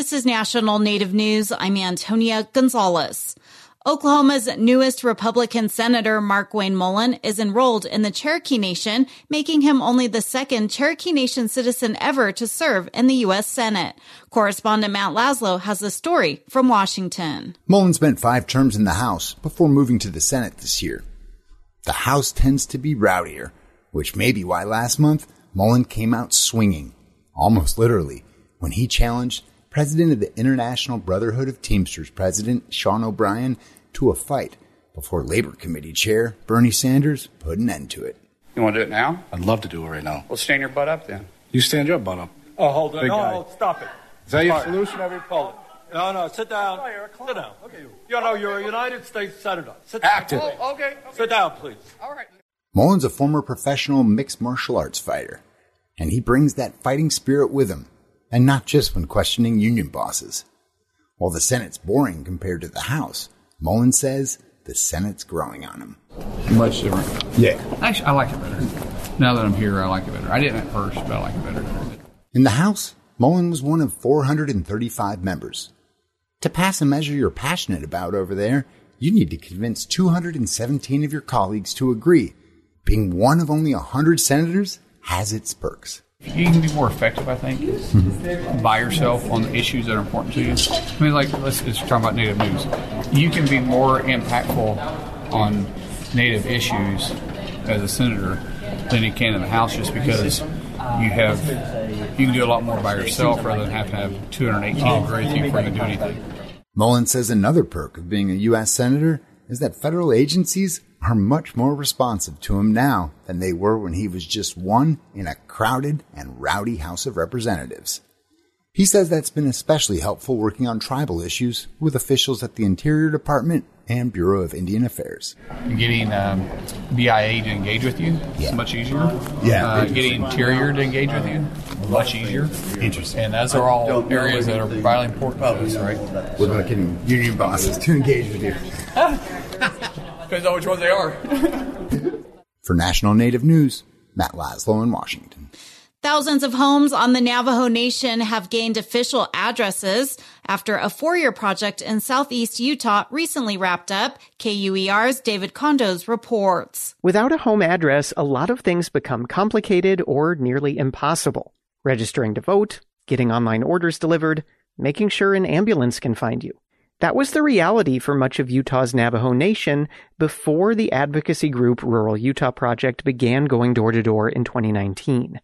This is National Native News. I'm Antonia Gonzalez. Oklahoma's newest Republican Senator Mark Wayne Mullin is enrolled in the Cherokee Nation, making him only the second Cherokee Nation citizen ever to serve in the U.S. Senate. Correspondent Matt Laslo has the story from Washington. Mullin spent five terms in the House before moving to the Senate this year. The House tends to be rowdier, which may be why last month Mullin came out swinging, almost literally, when he challenged president of the International Brotherhood of Teamsters President Sean O'Brien to a fight before Labor Committee Chair Bernie Sanders put an end to it. You want to do it now? I'd love to do it right now. Well, stand your butt up then. You stand your butt up. Oh, hold on. Big no, guy. stop it. Is that your All right. solution? Every Hold it. No, no, sit down. Sit down. Okay. You know, you're a United States Senator. Sit down. Active. Oh, okay. okay. Sit down, please. All right. Mullin's a former professional mixed martial arts fighter, and he brings that fighting spirit with him, and not just when questioning union bosses. While the Senate's boring compared to the House, Mullin says the Senate's growing on him. Much different. Yeah. Actually, I like it better. Now that I'm here, I like it better. I didn't at first, but I like it better. In the House, Mullin was one of 435 members. To pass a measure you're passionate about over there, you need to convince 217 of your colleagues to agree. Being one of only 100 senators has its perks. You can be more effective, I think, by yourself on the issues that are important to you. I mean, like, let's just talk about Native news. You can be more impactful on Native issues as a senator than you can in the House just because you have, you can do a lot more by yourself rather than have to have 218 agree with you before you can do anything. Mullin says another perk of being a U.S. Senator is that federal agencies are much more responsive to him now than they were when he was just one in a crowded and rowdy House of Representatives. He says that's been especially helpful working on tribal issues with officials at the Interior Department and Bureau of Indian Affairs. Getting um, BIA to engage with you Yeah. is much easier. Yeah. Uh, getting Interior to engage with you, much easier. Interesting. And those are all areas that are vitally important to us, right? What about getting union bosses to engage with you? Depends on which ones they are. For National Native News, Matt Laslo in Washington. Thousands of homes on the Navajo Nation have gained official addresses after a four-year project in southeast Utah recently wrapped up. KUER's David Condos reports. Without a home address, a lot of things become complicated or nearly impossible. Registering to vote, getting online orders delivered, making sure an ambulance can find you. That was the reality for much of Utah's Navajo Nation before the advocacy group Rural Utah Project began going door to door in 2019.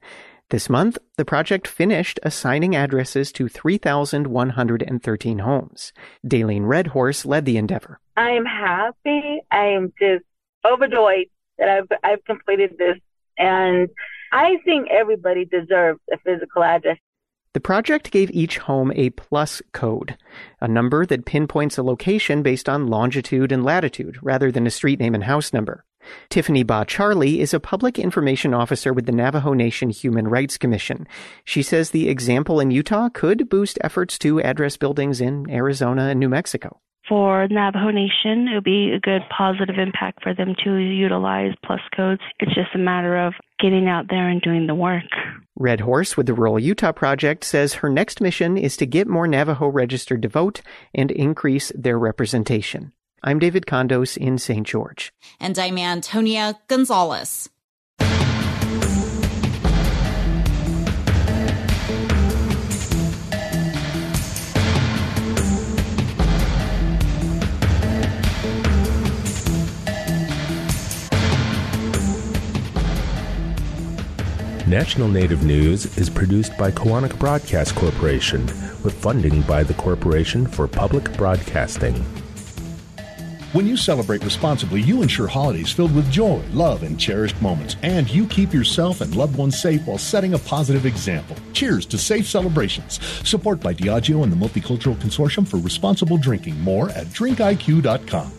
This month, the project finished assigning addresses to 3,113 homes. Daleen Redhorse led the endeavor. I am happy. I am just overjoyed that I've I've completed this, and I think everybody deserves a physical address. The project gave each home a plus code, a number that pinpoints a location based on longitude and latitude rather than a street name and house number. Tiffany Ba Charlie is a public information officer with the Navajo Nation Human Rights Commission. She says the example in Utah could boost efforts to address buildings in Arizona and New Mexico. For Navajo Nation, it would be a good positive impact for them to utilize plus codes. It's just a matter of getting out there and doing the work. Red Horse with the Rural Utah Project says her next mission is to get more Navajo registered to vote and increase their representation. I'm David Condos in St. George. And I'm Antonia Gonzalez. National Native News is produced by Koahnic Broadcast Corporation with funding by the Corporation for Public Broadcasting. When you celebrate responsibly, you ensure holidays filled with joy, love, and cherished moments. And you keep yourself and loved ones safe while setting a positive example. Cheers to safe celebrations. Support by Diageo and the Multicultural Consortium for Responsible Drinking. More at drinkiq.com.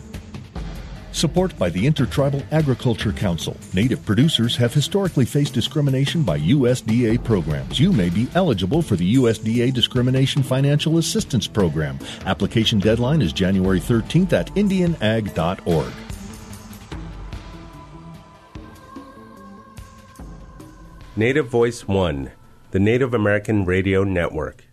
Support by the Intertribal Agriculture Council. Native producers have historically faced discrimination by USDA programs. You may be eligible for the USDA Discrimination Financial Assistance Program. Application deadline is January 13th at indianag.org. Native Voice One, the Native American Radio Network.